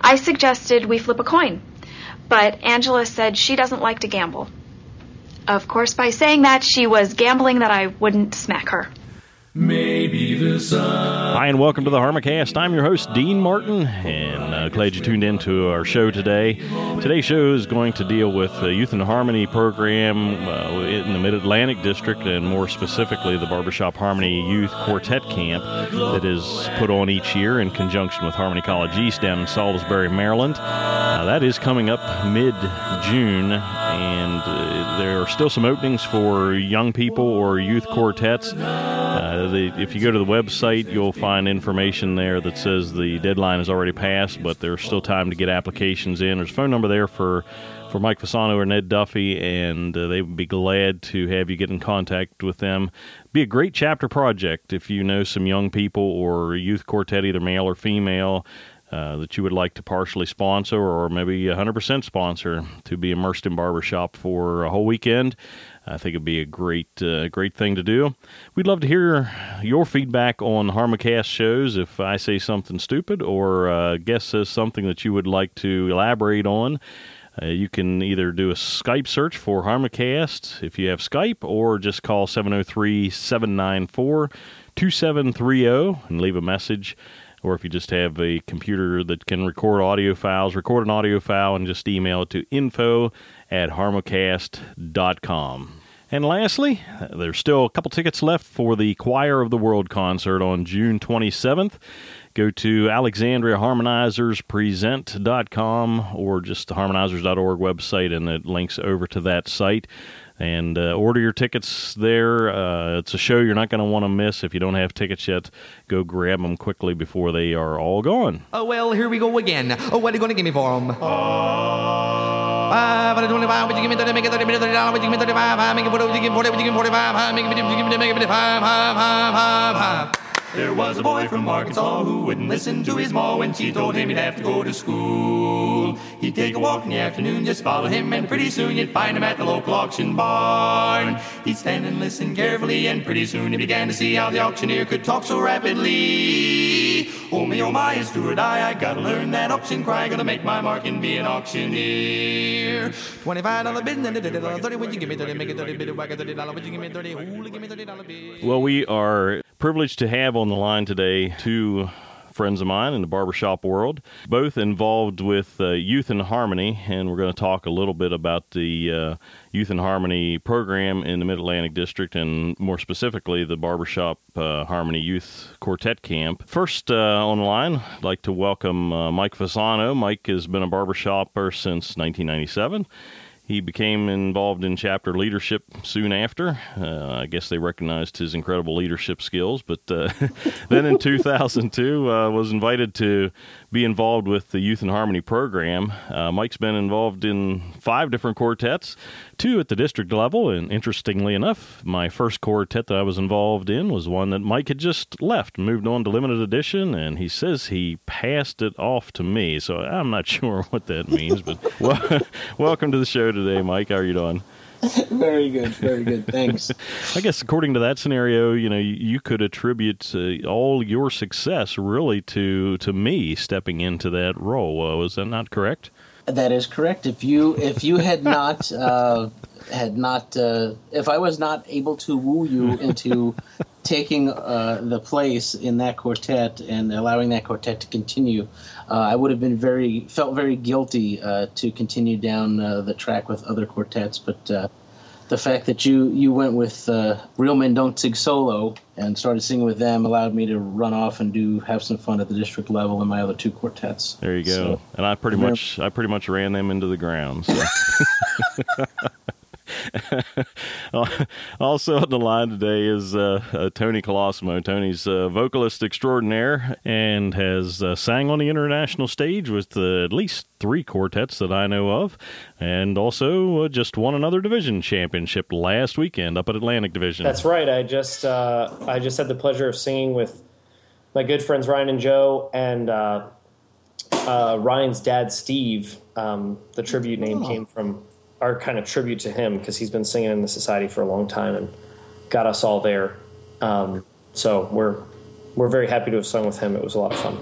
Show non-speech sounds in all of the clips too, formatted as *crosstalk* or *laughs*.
I suggested we flip a coin, but Angela said she doesn't like to gamble. Of course, by saying that, she was gambling that I wouldn't smack her. Maybe the sun. Hi, and welcome to the Harmacast. I'm your host, Dean Martin, and uh, glad you tuned in to our show today. Today's show is going to deal with the Youth in Harmony program uh, in the Mid Atlantic District, and more specifically, the Barbershop Harmony Youth Quartet Camp that is put on each year in conjunction with Harmony College East down in Salisbury, Maryland. Uh, that is coming up mid June, there are still some openings for young people or youth quartets. Uh, the, if you go to the website, you'll find information there that says the deadline has already passed, but there's still time to get applications in. There's a phone number there for, for Mike Fasano or Ned Duffy, and uh, they would be glad to have you get in contact with them. Be a great chapter project if you know some young people or youth quartet, either male or female. Uh, that you would like to partially sponsor or maybe 100% sponsor to be immersed in barbershop for a whole weekend. I think it'd be a great, uh, great thing to do. We'd love to hear your feedback on Harmacast shows. If I say something stupid or uh, guest says something that you would like to elaborate on, uh, you can either do a Skype search for Harmacast if you have Skype, or just call 703 794 2730 and leave a message or if you just have a computer that can record audio files, record an audio file and just email it to info at harmacast.com. And lastly, there's still a couple tickets left for the Choir of the World concert on June 27th. Go to alexandriaharmonizerspresent.com or just the harmonizers.org website, and it links over to that site and uh, order your tickets there. Uh, it's a show you're not going to want to miss. If you don't have tickets yet, go grab them quickly before they are all gone. Oh, well, here we go again. Oh, what are you going to give me for them? Five out of 25, would you give me 30, make it 30, make it 30 dollars, you give me 35, I make it 40, would you give me 40, would you give me 45, make it 50, would you give me, make 55, five, five, five, five. There was a boy from Arkansas who wouldn't listen to his ma when she told him he'd have to go to school. He'd take a walk in the afternoon, just follow him, and pretty soon you'd find him at the local auction barn. He'd stand and listen carefully, and pretty soon he began to see how the auctioneer could talk so rapidly. Oh me, oh my, it's do or die, I gotta learn that auction cry, gonna make my mark and be an auctioneer. $25 bid, and $30, 30, would you give me 30, make it 30, bid, whack a $30, would you give me 30, ooh, give me $30 bid. Well, we are privileged to have on the line today two friends of mine in the barbershop world, both involved with uh, Youth in Harmony, and we're going to talk a little bit about the uh, Youth in Harmony program in the Mid Atlantic District, and more specifically, the Barbershop uh, Harmony Youth Quartet Camp. First uh, on the line, I'd like to welcome uh, Mike Fasano. Mike has been a barbershopper since 1997. He became involved in chapter leadership soon after. Uh, I guess they recognized his incredible leadership skills. But uh, *laughs* then in 2002, uh, was invited to be involved with the Youth and Harmony program. Uh, Mike's been involved in five different quartets, two at the district level. And interestingly enough, my first quartet that I was involved in was one that Mike had just left, moved on to limited edition, and he says he passed it off to me. So I'm not *laughs* sure what that means. but *laughs* well, *laughs* welcome to the show today, Mike. How are you doing? *laughs* very good, very good. Thanks. I guess according to that scenario, you know, you, could attribute uh, all your success really to to me stepping into that role. Uh, was that not correct? That is correct. If you if you had not uh, had not uh, if I was not able to woo you into taking uh, the place in that quartet and allowing that quartet to continue, uh, I would have been very felt very guilty uh, to continue down uh, the track with other quartets. But uh, the fact that you you went with uh, Real Men Don't Sing Solo and started singing with them allowed me to run off and do have some fun at the district level in my other two quartets. There you go. So, and I pretty much I pretty much ran them into the ground. So. *laughs* *laughs* also on the line today is uh, uh, Tony Colosimo. Tony's a vocalist extraordinaire and has uh, sang on the international stage with uh, at least three quartets that I know of, and also uh, just won another division championship last weekend up at Atlantic Division. That's right. I just uh, I just had the pleasure of singing with my good friends Ryan and Joe and Ryan's dad Steve. Um, the tribute name Oh. came from our kind of tribute to him because he's been singing in the society for a long time and got us all there. Um, so we're we're very happy to have sung with him. It was a lot of fun.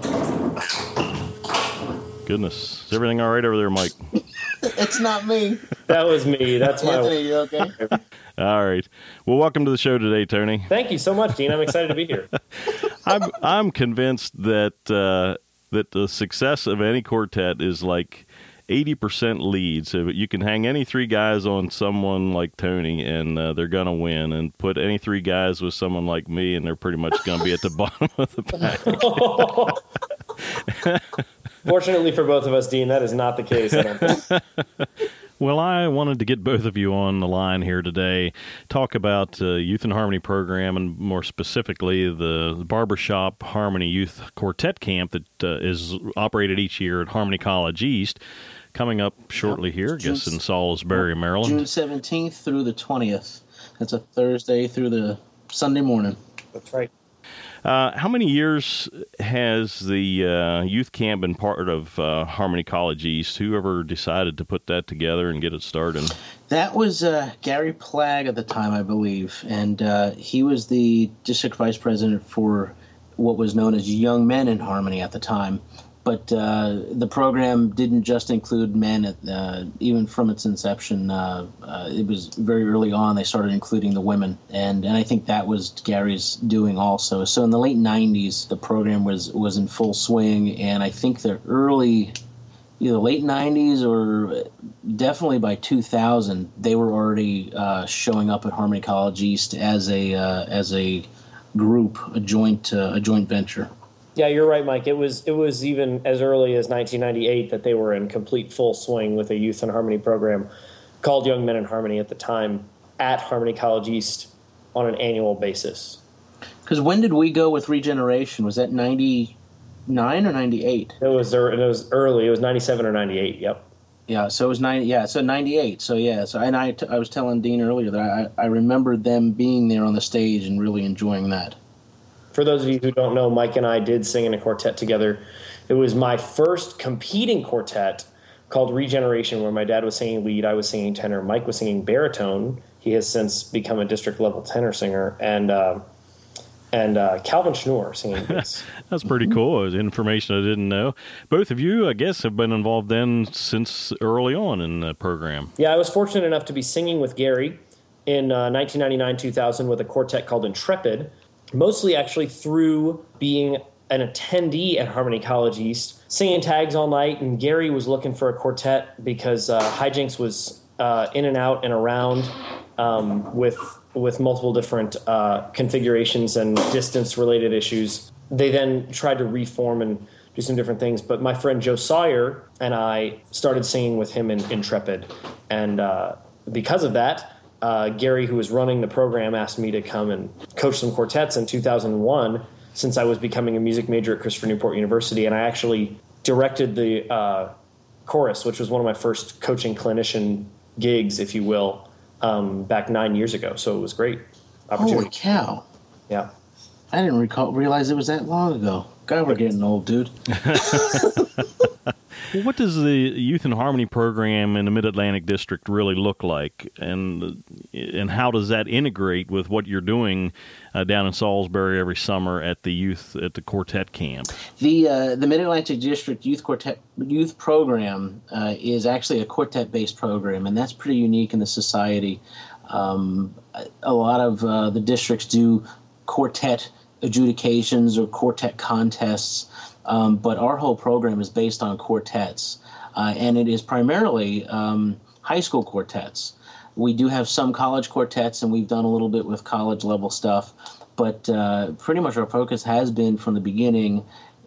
Goodness, is everything all right over there, Mike? *laughs* It's not me. That was me. That's my. Anthony, you okay? *laughs* All right. Well, welcome to the show today, Tony. Thank you so much, Dean. I'm excited to be here. *laughs* I'm I'm convinced that uh, that the success of any quartet is like eighty percent lead. So you can hang any three guys on someone like Tony, and uh, they're gonna win. And put any three guys with someone like me, and they're pretty much gonna be at the *laughs* bottom of the pack. *laughs* Fortunately for both of us, Dean, that is not the case. *laughs* I don't think. Well, I wanted to get both of you on the line here today, talk about uh, Youth and Harmony program, and more specifically the Barbershop Harmony Youth Quartet Camp that uh, is operated each year at Harmony College East, coming up shortly here, I guess, in Salisbury, Maryland. June 17th through the 20th. That's a Thursday through the Sunday morning. That's right. Uh, how many years has the uh, youth camp been part of uh, Harmony College East? Whoever decided to put that together and get it started? That was uh, Gary Plaag at the time, I believe, and uh, he was the district vice president for what was known as Young Men in Harmony at the time. But uh, the program didn't just include men. At, uh, even from its inception, uh, it was very early on. They started including the women, and and I think that was Gary's doing also. So in the late '90s, the program was was in full swing, and I think the early either late 90s or definitely by 2000 they were already uh, showing up at harmony college east as a uh, as a group a joint uh, a joint venture Yeah, you're right, Mike. It was it was even as early as 1998 that they were in complete full swing with a youth and harmony program called Young Men in Harmony at the time at Harmony College East on an annual basis. because when did we go with regeneration was that 99 or 98 It was er, it was early. It was 97 or 98. Yep. yeah so it was 90 yeah so 98 so yeah so and I, t- I was telling dean earlier that I, I remember them being there on the stage and really enjoying that For those of you who don't know, Mike and I did sing in a quartet together. It was my first competing quartet called Regeneration, where my dad was singing lead, I was singing tenor, Mike was singing baritone. He has since become a district level tenor singer, and uh, and uh, Calvin Schnoor singing *laughs* bass. That's pretty cool. It was information I didn't know. Both of you, I guess, have been involved then since early on in the program. yeah, I was fortunate enough to be singing with Gary in uh, 1999 2000 with a quartet called Intrepid, mostly actually through being an attendee at Harmony College East, singing tags all night. And Gary was looking for a quartet because uh, Hijinks was uh, in and out and around um, with with multiple different uh, configurations and distance related issues. They then tried to reform and do some different things. But my friend Joe Sawyer and I started singing with him in Intrepid, and uh, because of that, uh, Gary, who was running the program, asked me to come and coach some quartets in 2001. Since I was becoming a music major at Christopher Newport University, and I actually directed the uh, chorus, which was one of my first coaching clinician gigs, if you will, um, back nine years ago. So it was great holy cow Yeah. i didn't recall realize it was that long ago god we're getting old dude *laughs* Well, what does the Youth and Harmony program in the Mid Atlantic District really look like, and and how does that integrate with what you're doing uh, down in Salisbury every summer at the youth at the quartet camp? The uh, the Mid Atlantic District Youth Quartet Youth Program uh, is actually a quartet based program, and that's pretty unique in the society. Um, a- a lot of uh, the districts do quartet adjudications or quartet contests, um, but our whole program is based on quartets, uh, and it is primarily um, high school quartets. We do have some college quartets, and we've done a little bit with college level stuff, but uh, pretty much our focus has been from the beginning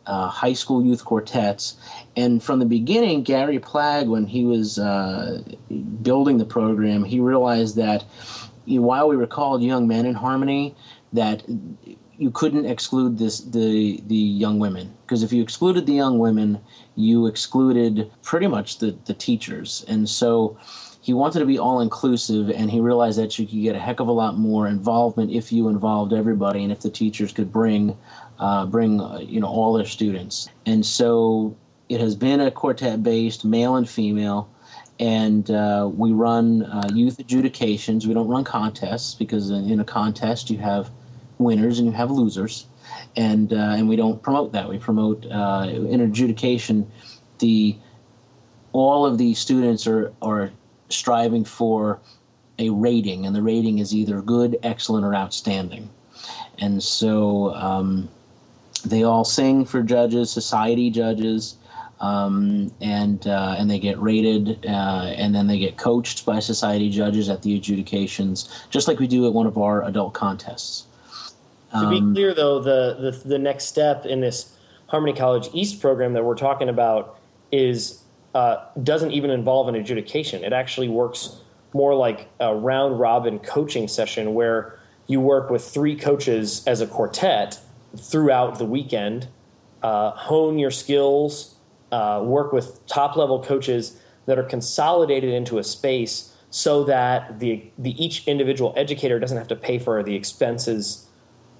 uh, high school youth quartets. And from the beginning, Gary Plaag, when he was uh, building the program, he realized that you know, while we were called Young Men in Harmony, that you couldn't exclude this the the young women. Because if you excluded the young women, you excluded pretty much the the teachers, and so he wanted to be all inclusive and he realized that you could get a heck of a lot more involvement if you involved everybody and if the teachers could bring uh, bring uh, you know all their students. And so it has been a quartet based male and female and uh, we run uh, youth adjudications. We don't run contests because in, in a contest you have winners and you have losers and uh, and we don't promote that we promote uh, in adjudication the all of the students are are striving for a rating, and the rating is either good, excellent, or outstanding. And so um, they all sing for judges, society judges, um, and uh, and they get rated, uh, and then they get coached by society judges at the adjudications, just like we do at one of our adult contests. To be Um, clear, though, the, the the next step in this Harmony College East program that we're talking about is uh, doesn't even involve an adjudication. It actually works more like a round robin coaching session where you work with three coaches as a quartet throughout the weekend, uh, hone your skills, uh, work with top level coaches that are consolidated into a space so that the, the each individual educator doesn't have to pay for the expenses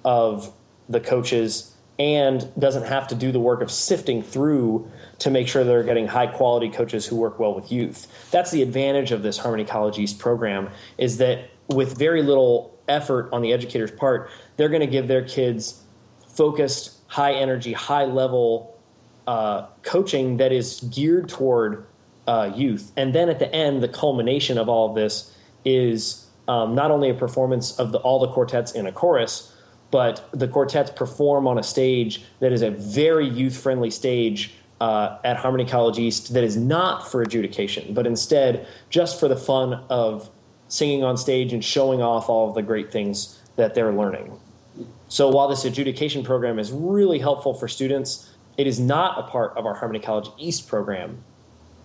of the coaches and doesn't have to do the work of sifting through to make sure they're getting high quality coaches who work well with youth. That's the advantage of this Harmony College East program is that with very little effort on the educator's part, they're going to give their kids focused, high energy, high level uh, coaching that is geared toward uh, youth. And then at the end, the culmination of all of this is um, not only a performance of the, all the quartets in a chorus, but the quartets perform on a stage that is a very youth friendly stage uh, at Harmony College East that is not for adjudication, but instead just for the fun of singing on stage and showing off all of the great things that they're learning. So while this adjudication program is really helpful for students, it is not a part of our Harmony College East program,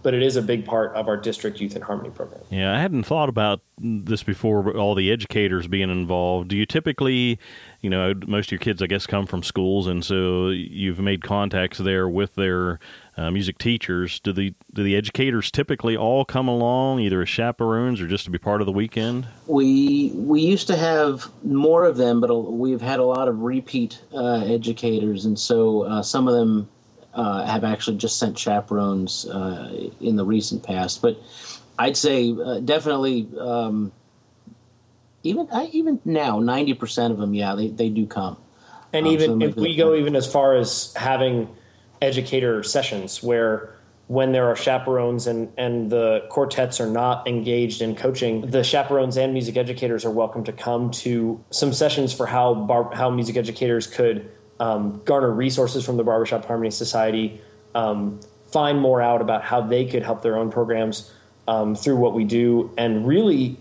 but it is a big part of our district youth and harmony program. Yeah, I hadn't thought about this before, but all the educators being involved. Do you typically, you know, most of your kids, I guess, come from schools, and so you've made contacts there with their uh, music teachers. Do the do the educators typically all come along, either as chaperones or just to be part of the weekend? We we used to have more of them, but we've had a lot of repeat uh, educators, and so uh, some of them uh, have actually just sent chaperones uh, in the recent past. But I'd say uh, definitely, um, even I, even now, ninety percent of them, yeah, they, they do come. And Um, even maybe if we go even as far as having educator sessions where when there are chaperones and, and the quartets are not engaged in coaching, the chaperones and music educators are welcome to come to some sessions for how bar, how music educators could um, garner resources from the Barbershop Harmony Society, um, find more out about how they could help their own programs um, through what we do, and really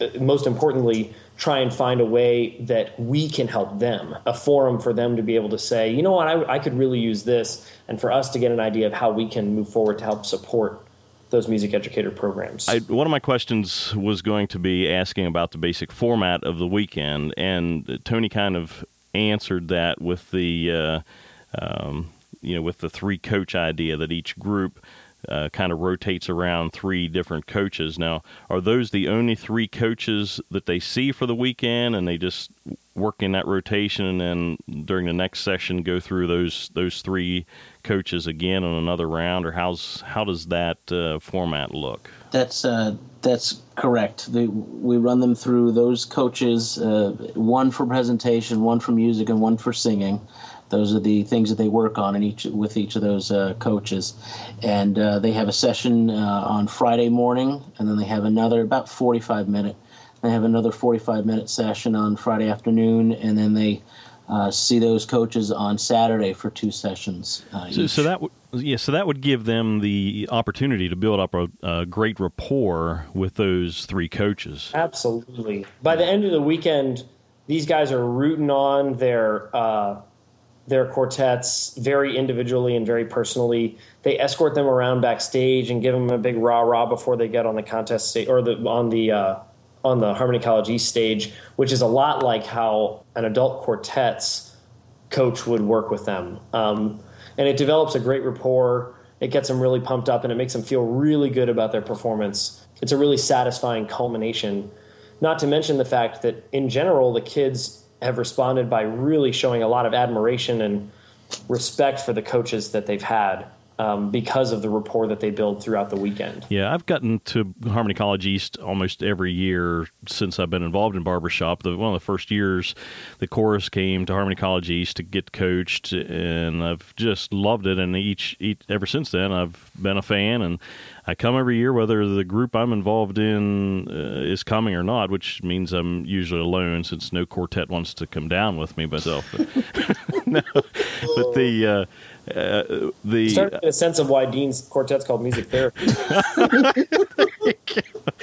uh, most importantly, try and find a way that we can help them, a forum for them to be able to say, you know what, I, I could really use this, and for us to get an idea of how we can move forward to help support those music educator programs. I, one of my questions was going to be asking about the basic format of the weekend, and Tony kind of answered that with the, uh, um, you know, with the three coach idea that each group uh, kind of rotates around three different coaches. Now, are those the only three coaches that they see for the weekend, and they just work in that rotation, and then during the next session go through those those three coaches again on another round, or how's how does that uh, format look? That's uh, that's correct. The, we run them through those coaches, uh, one for presentation, one for music, and one for singing. Those are the things that they work on in each with each of those uh, coaches, and uh, they have a session uh, on Friday morning, and then they have another about forty-five minute. They have another forty-five minute session on Friday afternoon, and then they uh, see those coaches on Saturday for two sessions. Uh, So, so that would yeah, so that would give them the opportunity to build up a, a great rapport with those three coaches. Absolutely. By the end of the weekend, these guys are rooting on their uh, their quartets very individually and very personally. They escort them around backstage and give them a big rah rah before they get on the contest stage or the on the uh, on the Harmony College East stage, which is a lot like how an adult quartet's coach would work with them. Um, and it develops a great rapport. It gets them really pumped up and it makes them feel really good about their performance. It's a really satisfying culmination. Not to mention the fact that, in general, the kids have responded by really showing a lot of admiration and respect for the coaches that they've had um, because of the rapport that they build throughout the weekend. Yeah, I've gotten to Harmony College East almost every year since I've been involved in barbershop. The, one of the first years, the chorus came to Harmony College East to get coached, and I've just loved it. And each, each ever since then, I've been a fan, and I come every year whether the group I'm involved in uh, is coming or not, which means I'm usually alone since no quartet wants to come down with me myself. *laughs* But, *laughs* no, but the uh, uh, the Starting to get a sense of why Dean's quartet's called music therapy.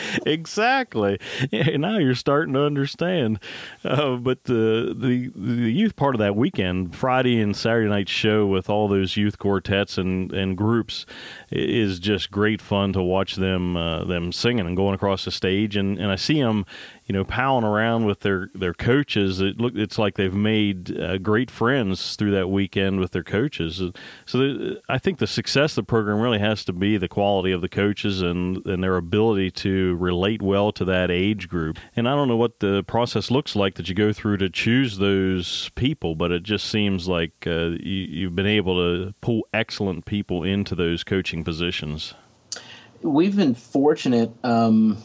*laughs* exactly. Yeah, now you're starting to understand. Uh, but the, the the youth part of that weekend, Friday and Saturday night show with all those youth quartets and, and groups, is just great fun to watch them uh, them singing and going across the stage. And, and I see them you know, palling around with their, their coaches. It look it's like they've made uh, great friends through that weekend with their coaches. So I think the success of the program really has to be the quality of the coaches and and their ability to relate well to that age group. And I don't know what the process looks like that you go through to choose those people, but it just seems like uh, you, you've been able to pull excellent people into those coaching positions. We've been fortunate. Um,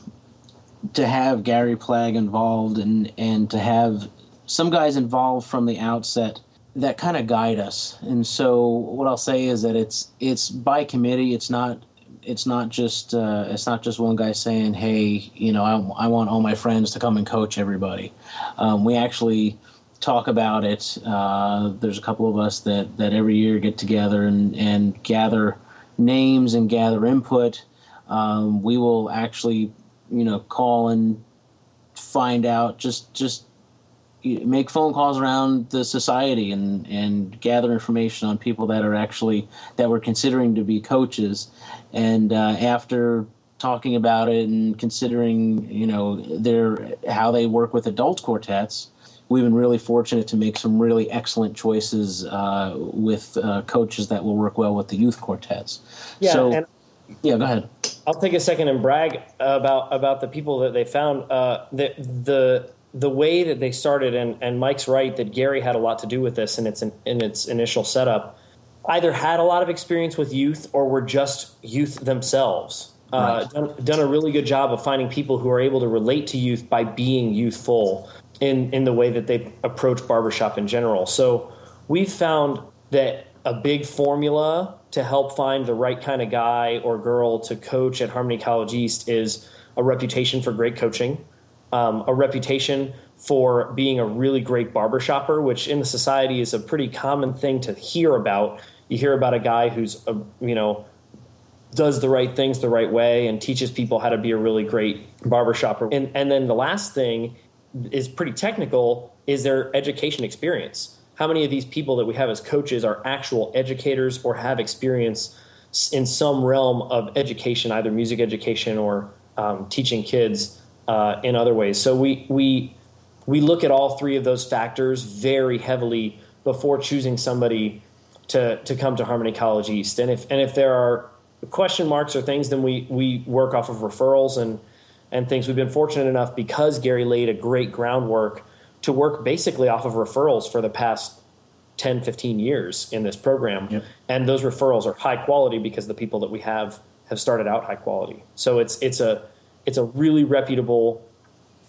to have Gary Plaag involved and and to have some guys involved from the outset that kind of guide us. And so what I'll say is that it's it's by committee. It's not it's not just uh, it's not just one guy saying, "Hey, you know, I, I want all my friends to come and coach everybody." Um, we actually talk about it. Uh, there's a couple of us that that every year get together and and gather names and gather input. Um, we will actually you know call and find out just just make phone calls around the society and and gather information on people that are actually that we're considering to be coaches. And uh, after talking about it and considering you know their how they work with adult quartets we've been really fortunate to make some really excellent choices uh, with uh, coaches that will work well with the youth quartets. Yeah so, and yeah go ahead I'll take a second and brag about about the people that they found. Uh, the the the way that they started, and, and Mike's right that Gary had a lot to do with this in its in its initial setup. Either had a lot of experience with youth, or were just youth themselves. Uh, right. done, done a really good job of finding people who are able to relate to youth by being youthful in in the way that they approach barbershop in general. So we've found that a big formula to help find the right kind of guy or girl to coach at Harmony College East is a reputation for great coaching, um, a reputation for being a really great barbershopper, which in the society is a pretty common thing to hear about. You hear about a guy who's, a, you know, does the right things the right way and teaches people how to be a really great barbershopper. And, and then the last thing is pretty technical is their education experience how many of these people that we have as coaches are actual educators or have experience in some realm of education, either music education or um, teaching kids uh, in other ways. So we we we look at all three of those factors very heavily before choosing somebody to to come to Harmony College East. And if and if there are question marks or things, then we we work off of referrals and and things. We've been fortunate enough because Gary laid a great groundwork to work basically off of referrals for the past 10, 15 years in this program. Yep. And those referrals are high quality because the people that we have have started out high quality. So it's it's a it's a really reputable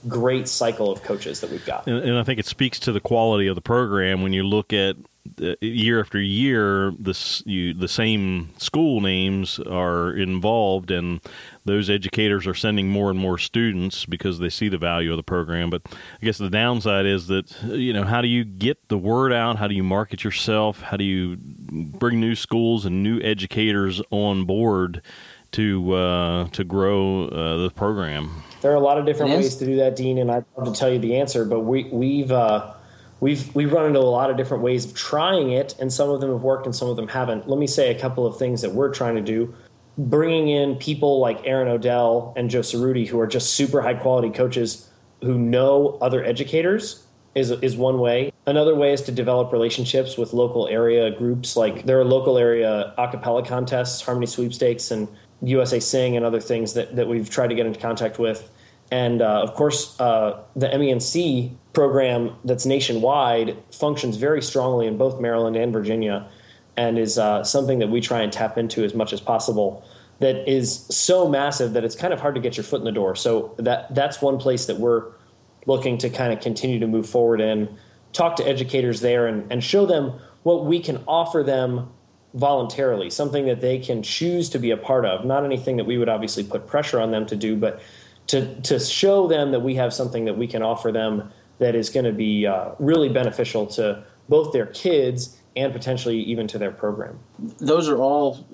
great cycle of coaches that we've got. And, and I think it speaks to the quality of the program when you look at uh, year after year, the you, the same school names are involved, and those educators are sending more and more students because they see the value of the program. But I guess the downside is that you know how do you get the word out? How do you market yourself? How do you bring new schools and new educators on board to uh, to grow uh, the program? There are a lot of different ways to do that, Dean, and I'd love to tell you the answer. But we we've uh, we've we've run into a lot of different ways of trying it, and some of them have worked and some of them haven't. Let me say a couple of things that we're trying to do. Bringing in people like Aaron Odell and Joe Cerutti, who are just super high quality coaches who know other educators, is is one way. Another way is to develop relationships with local area groups. Like there are local area a cappella contests, harmony sweepstakes, and USA Sing, and other things that that we've tried to get into contact with and uh, of course, uh, the MENC program that's nationwide functions very strongly in both Maryland and Virginia. and is uh, something that we try and tap into as much as possible. That is so massive that it's kind of hard to get your foot in the door. So that that's one place that we're looking to kind of continue to move forward in, talk to educators there, and, and show them what we can offer them voluntarily, something that they can choose to be a part of, not anything that we would obviously put pressure on them to do, but to, to show them that we have something that we can offer them that is going to be uh, really beneficial to both their kids and potentially even to their program. Those are all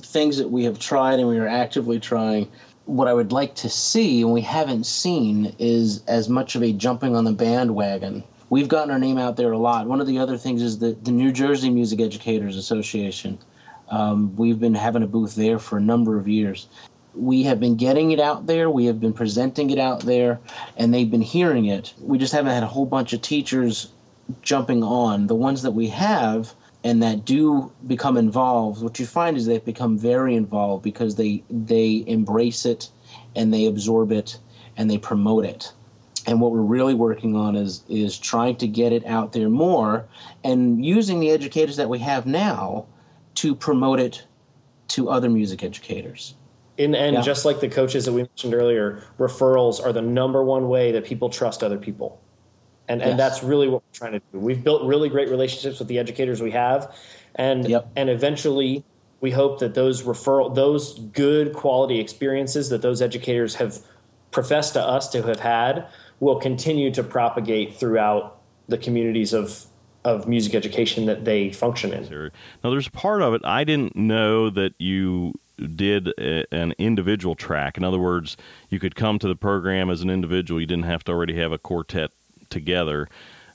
things that we have tried and we are actively trying. What I would like to see, and we haven't seen, is as much of a jumping on the bandwagon we've gotten our name out there a lot. One of the other things is the, the New Jersey Music Educators Association. Um, we've been having a booth there for a number of years. We have been getting it out there, we have been presenting it out there, and they've been hearing it. We just haven't had a whole bunch of teachers jumping on. The ones that we have and that do become involved, what you find is they've become very involved because they they embrace it and they absorb it and they promote it. And what we're really working on is is trying to get it out there more and using the educators that we have now to promote it to other music educators. And, and yeah. just like the coaches that we mentioned earlier referrals are the number one way that people trust other people and yes. and that's really what we're trying to do we've built really great relationships with the educators we have and yep. and eventually we hope that those referral those good quality experiences that those educators have professed to us to have had will continue to propagate throughout the communities of of music education that they function in. Now, there's part of it I didn't know that you did a, an individual track. In other words, you could come to the program as an individual. You didn't have to already have a quartet together.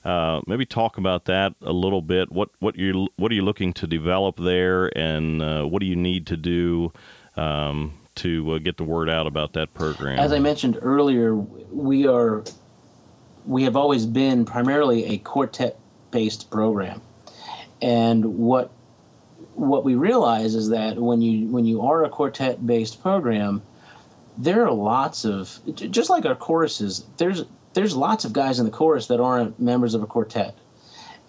Uh, maybe talk about that a little bit. What what you what are you looking to develop there, and uh, what do you need to do um, to uh, get the word out about that program? As I mentioned earlier, we are we have always been primarily a quartet based program, and what what we realize is that when you when you are a quartet based program, there are lots of just like our choruses. There's there's lots of guys in the chorus that aren't members of a quartet,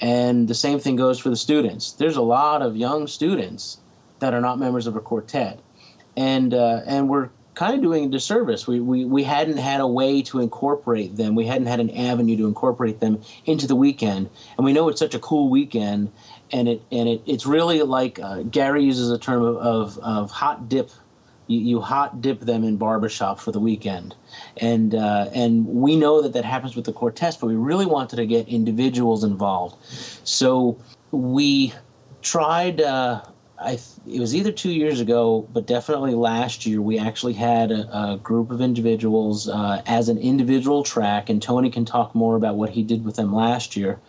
and the same thing goes for the students. There's a lot of young students that are not members of a quartet and uh, and we're kind of doing a disservice. We, we we hadn't had a way to incorporate them. We hadn't had an avenue to incorporate them into the weekend. And we know it's such a cool weekend, and it and it, it's really like uh, Gary uses a term of, of, of hot dip. You, you, hot dip them in barbershop for the weekend, and uh, and we know that that happens with the quartets, but we really wanted to get individuals involved. So we tried uh, I it was either two years ago, but definitely last year. We actually had a, a group of individuals uh, as an individual track, and Tony can talk more about what he did with them last year.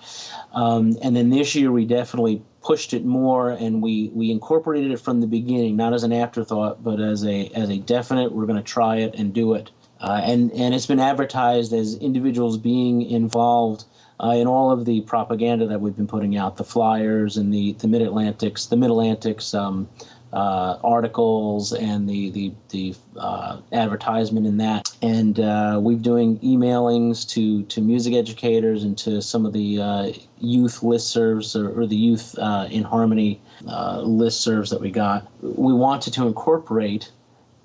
Um, and then this year, we definitely pushed it more, and we we incorporated it from the beginning, not as an afterthought, but as a as a definite. We're going to try it and do it. Uh, and and it's been advertised as individuals being involved uh, in all of the propaganda that we've been putting out, the flyers and the, the Mid Atlantics, the Mid Atlantics um, uh, articles and the the, the uh, advertisement in that, and uh, we've doing emailings to to music educators and to some of the uh, youth listservs or, or the youth uh, in harmony listservs that we got. We wanted to incorporate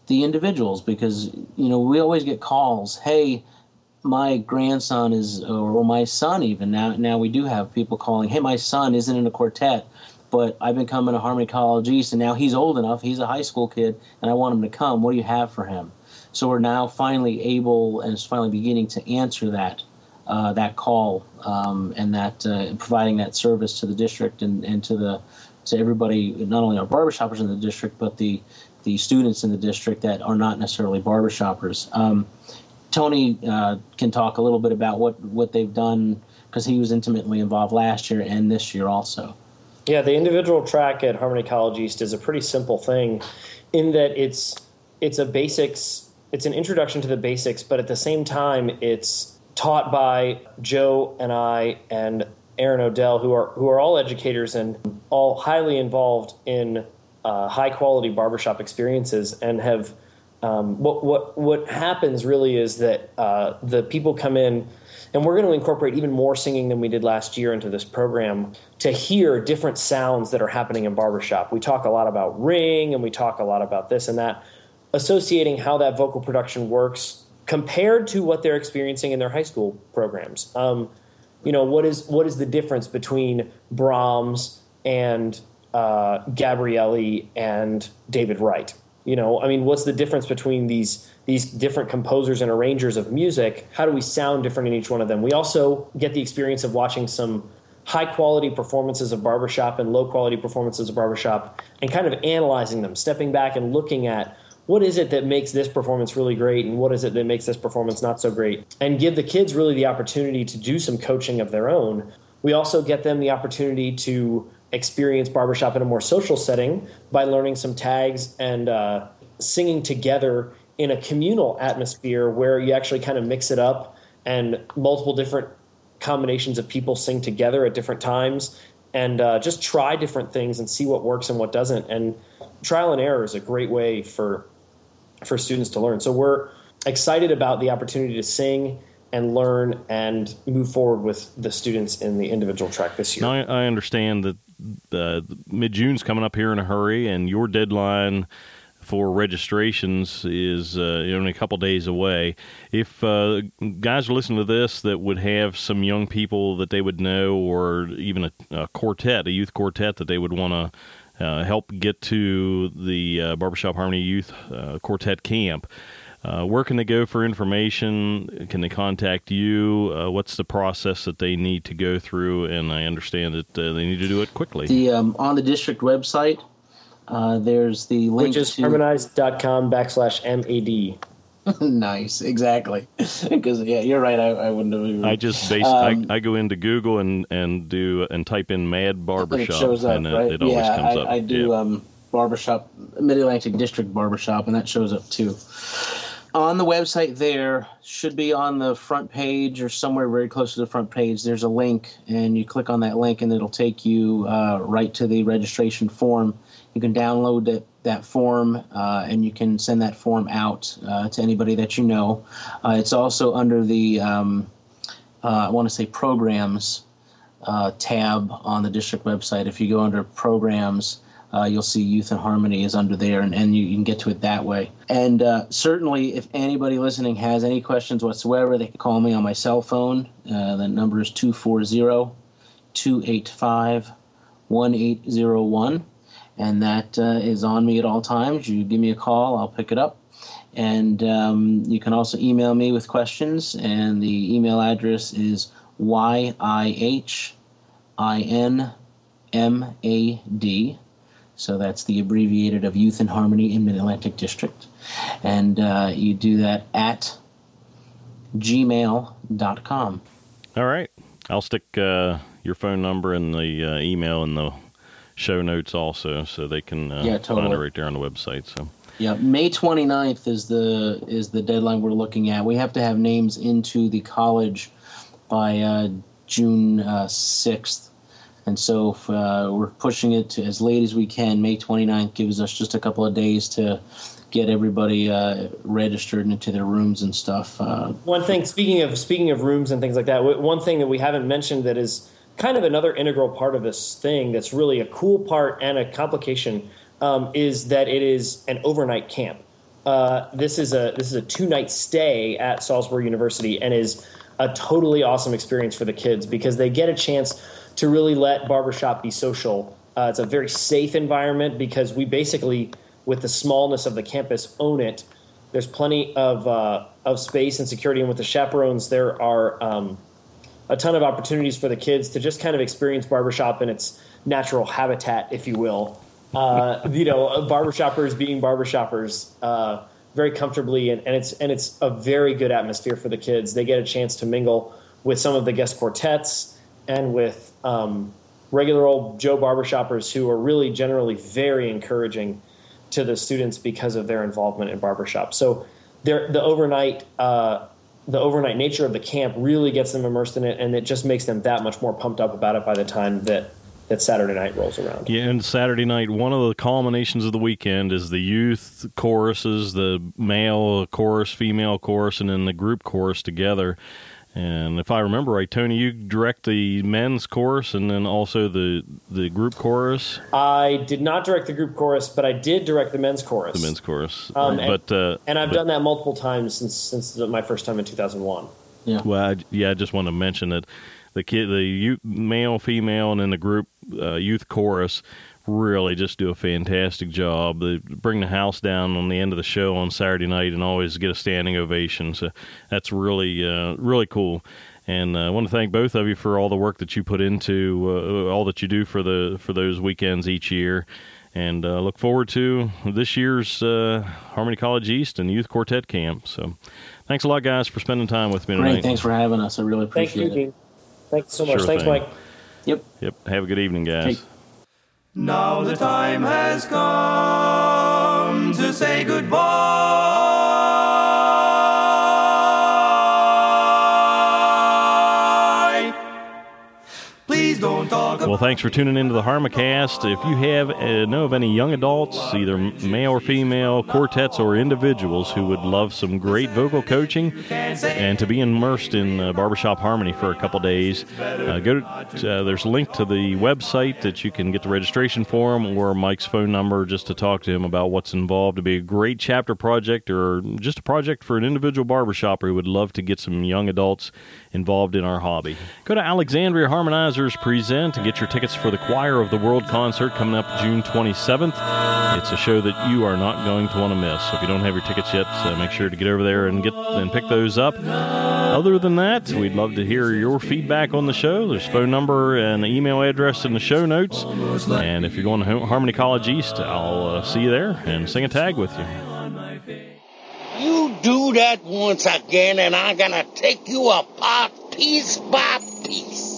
the individuals because you know we always get calls, hey my grandson is, or my son even now. Now we do have people calling, "Hey, my son isn't in a quartet, but I've been coming to Harmony College East, and now he's old enough. He's a high school kid, and I want him to come. What do you have for him?" So we're now finally able, and it's finally beginning to answer that uh, that call um, and that uh, providing that service to the district and, and to the to everybody, not only our barbershoppers in the district, but the the students in the district that are not necessarily barbershoppers. Um, Tony uh, can talk a little bit about what, what they've done because he was intimately involved last year and this year also. Yeah, the individual track at Harmony College East is a pretty simple thing in that it's it's a basics it's an introduction to the basics, but at the same time it's taught by Joe and I and Aaron Odell, who are who are all educators and all highly involved in uh, high quality barbershop experiences and have um, what what what happens really is that uh, the people come in And we're going to incorporate even more singing than we did last year into this program to hear different sounds that are happening in barbershop. We talk a lot about ring and we talk a lot about this and that, associating how that vocal production works compared to what they're experiencing in their high school programs. Um, you know, what is what is the difference between Brahms and uh, Gabrieli and David Wright? You know, I mean, what's the difference between these these different composers and arrangers of music, how do we sound different in each one of them? We also get the experience of watching some high quality performances of barbershop and low quality performances of barbershop and kind of analyzing them, stepping back and looking at what is it that makes this performance really great and what is it that makes this performance not so great? And give the kids really the opportunity to do some coaching of their own. We also get them the opportunity to experience barbershop in a more social setting by learning some tags and uh, singing together in a communal atmosphere where you actually kind of mix it up and multiple different combinations of people sing together at different times and uh, just try different things and see what works and what doesn't and trial and error is a great way for for students to learn so we're excited about the opportunity to sing and learn and move forward with the students in the individual track this year. Now, I, I understand that uh, mid June's coming up here in a hurry, and your deadline for registrations is uh, only a couple days away. If uh, guys are listening to this that would have some young people that they would know, or even a, a quartet, a youth quartet that they would want to uh, help get to the uh, Barbershop Harmony Youth uh, Quartet Camp. Uh, where can they go for information? Can they contact you? Uh, what's the process that they need to go through? And I understand that uh, they need to do it quickly. The um, on the district website, uh, there's the link Which is to harmonized.com backslash MAD. *laughs* nice, exactly. *laughs* Because yeah, you're right. I, I wouldn't have. Even, I just base. Um, I, I go into Google and and do and type in Mad Barbershop, it shows up, and it, right? it always yeah, comes I, up. I do Yeah. um, barbershop, Mid Atlantic District Barbershop, and that shows up too. On the website, there should be on the front page or somewhere very close to the front page. There's a link, and you click on that link, and it'll take you uh, right to the registration form. You can download that that form, uh, and you can send that form out uh, to anybody that you know. Uh, it's also under the um, uh, I want to say programs uh, tab on the district website. If you go under programs, uh, you'll see Youth and Harmony is under there, and, and you, you can get to it that way. And uh, certainly, if anybody listening has any questions whatsoever, they can call me on my cell phone. Uh, the number is 240 285 1801. And that uh, is on me at all times. You give me a call, I'll pick it up. And um, you can also email me with questions, and the email address is YIHINMAD. So that's the abbreviated of Youth and Harmony in Mid Atlantic District. And uh, you do that at gmail.com. All right, I'll stick uh, your phone number and the uh, email in the show notes also, so they can uh, Yeah, find it right there on the website. So. Yeah, May 29th is the is the deadline we're looking at. We have to have names into the college by uh, June uh, 6th. And so uh, we're pushing it to as late as we can. May 29th gives us just a couple of days to get everybody uh, registered into their rooms and stuff. Uh, One thing, speaking of speaking of rooms and things like that, one thing that we haven't mentioned that is kind of another integral part of this thing that's really a cool part and a complication um, is that it is an overnight camp. Uh, this is a this is a two night stay at Salisbury University and is a totally awesome experience for the kids because they get a chance to really let barbershop be social. Uh, it's a very safe environment because we basically, with the smallness of the campus, own it. There's plenty of uh, of space and security, and with the chaperones, there are um, a ton of opportunities for the kids to just kind of experience barbershop in its natural habitat, if you will. Uh, you know, barbershoppers being barbershoppers uh, very comfortably, and, and it's and it's a very good atmosphere for the kids. They get a chance to mingle with some of the guest quartets and with um, regular old Joe barbershoppers who are really generally very encouraging to the students because of their involvement in barbershop. So the overnight uh, the overnight nature of the camp really gets them immersed in it, and it just makes them that much more pumped up about it by the time that that Saturday night rolls around. Yeah, and Saturday night, one of the culminations of the weekend is the youth choruses, the male chorus, female chorus, and then the group chorus together. And if I remember right, Tony, you direct the men's chorus and then also the the group chorus. I did not direct the group chorus, but I did direct the men's chorus. The men's chorus. Um, but uh, and I've but- done that multiple times since since my first time in 2001. Yeah. Well, I, yeah, I just want to mention that the kid, the youth, male, female, and then the group uh, youth chorus really just do a fantastic job. They bring the house down on the end of the show on Saturday night and always get a standing ovation. So that's really, uh, really cool. And uh, I want to thank both of you for all the work that you put into uh, all that you do for the for those weekends each year. And uh, look forward to this year's uh, Harmony College East and Youth Quartet Camp. So, thanks a lot, guys, for spending time with me tonight. Great. Thanks for having us. I really Thank appreciate you, it. Dean. Thanks so much. Sure Thanks, thing. Mike. Yep. Yep. Have a good evening, guys. Okay. Now the time has come to say goodbye. Well, thanks for tuning into the Harmacast. If you have uh, know of any young adults, either male or female, quartets or individuals who would love some great vocal coaching and to be immersed in uh, barbershop harmony for a couple days, uh, go to uh, there's a link to the website that you can get the registration form or Mike's phone number just to talk to him about what's involved. To be a great chapter project or just a project for an individual barbershop who would love to get some young adults involved in our hobby. Go to Alexandria Harmonizers Present to get your tickets for the Choir of the World concert coming up June 27th. It's a show that you are not going to want to miss. So if you don't have your tickets yet, uh, make sure to get over there and get and pick those up. Other than that, we'd love to hear your feedback on the show. There's phone number and email address in the show notes. And if you're going to Harmony College East, I'll uh, see you there and sing a tag with you. You do that once again, and I'm gonna take you apart piece by piece.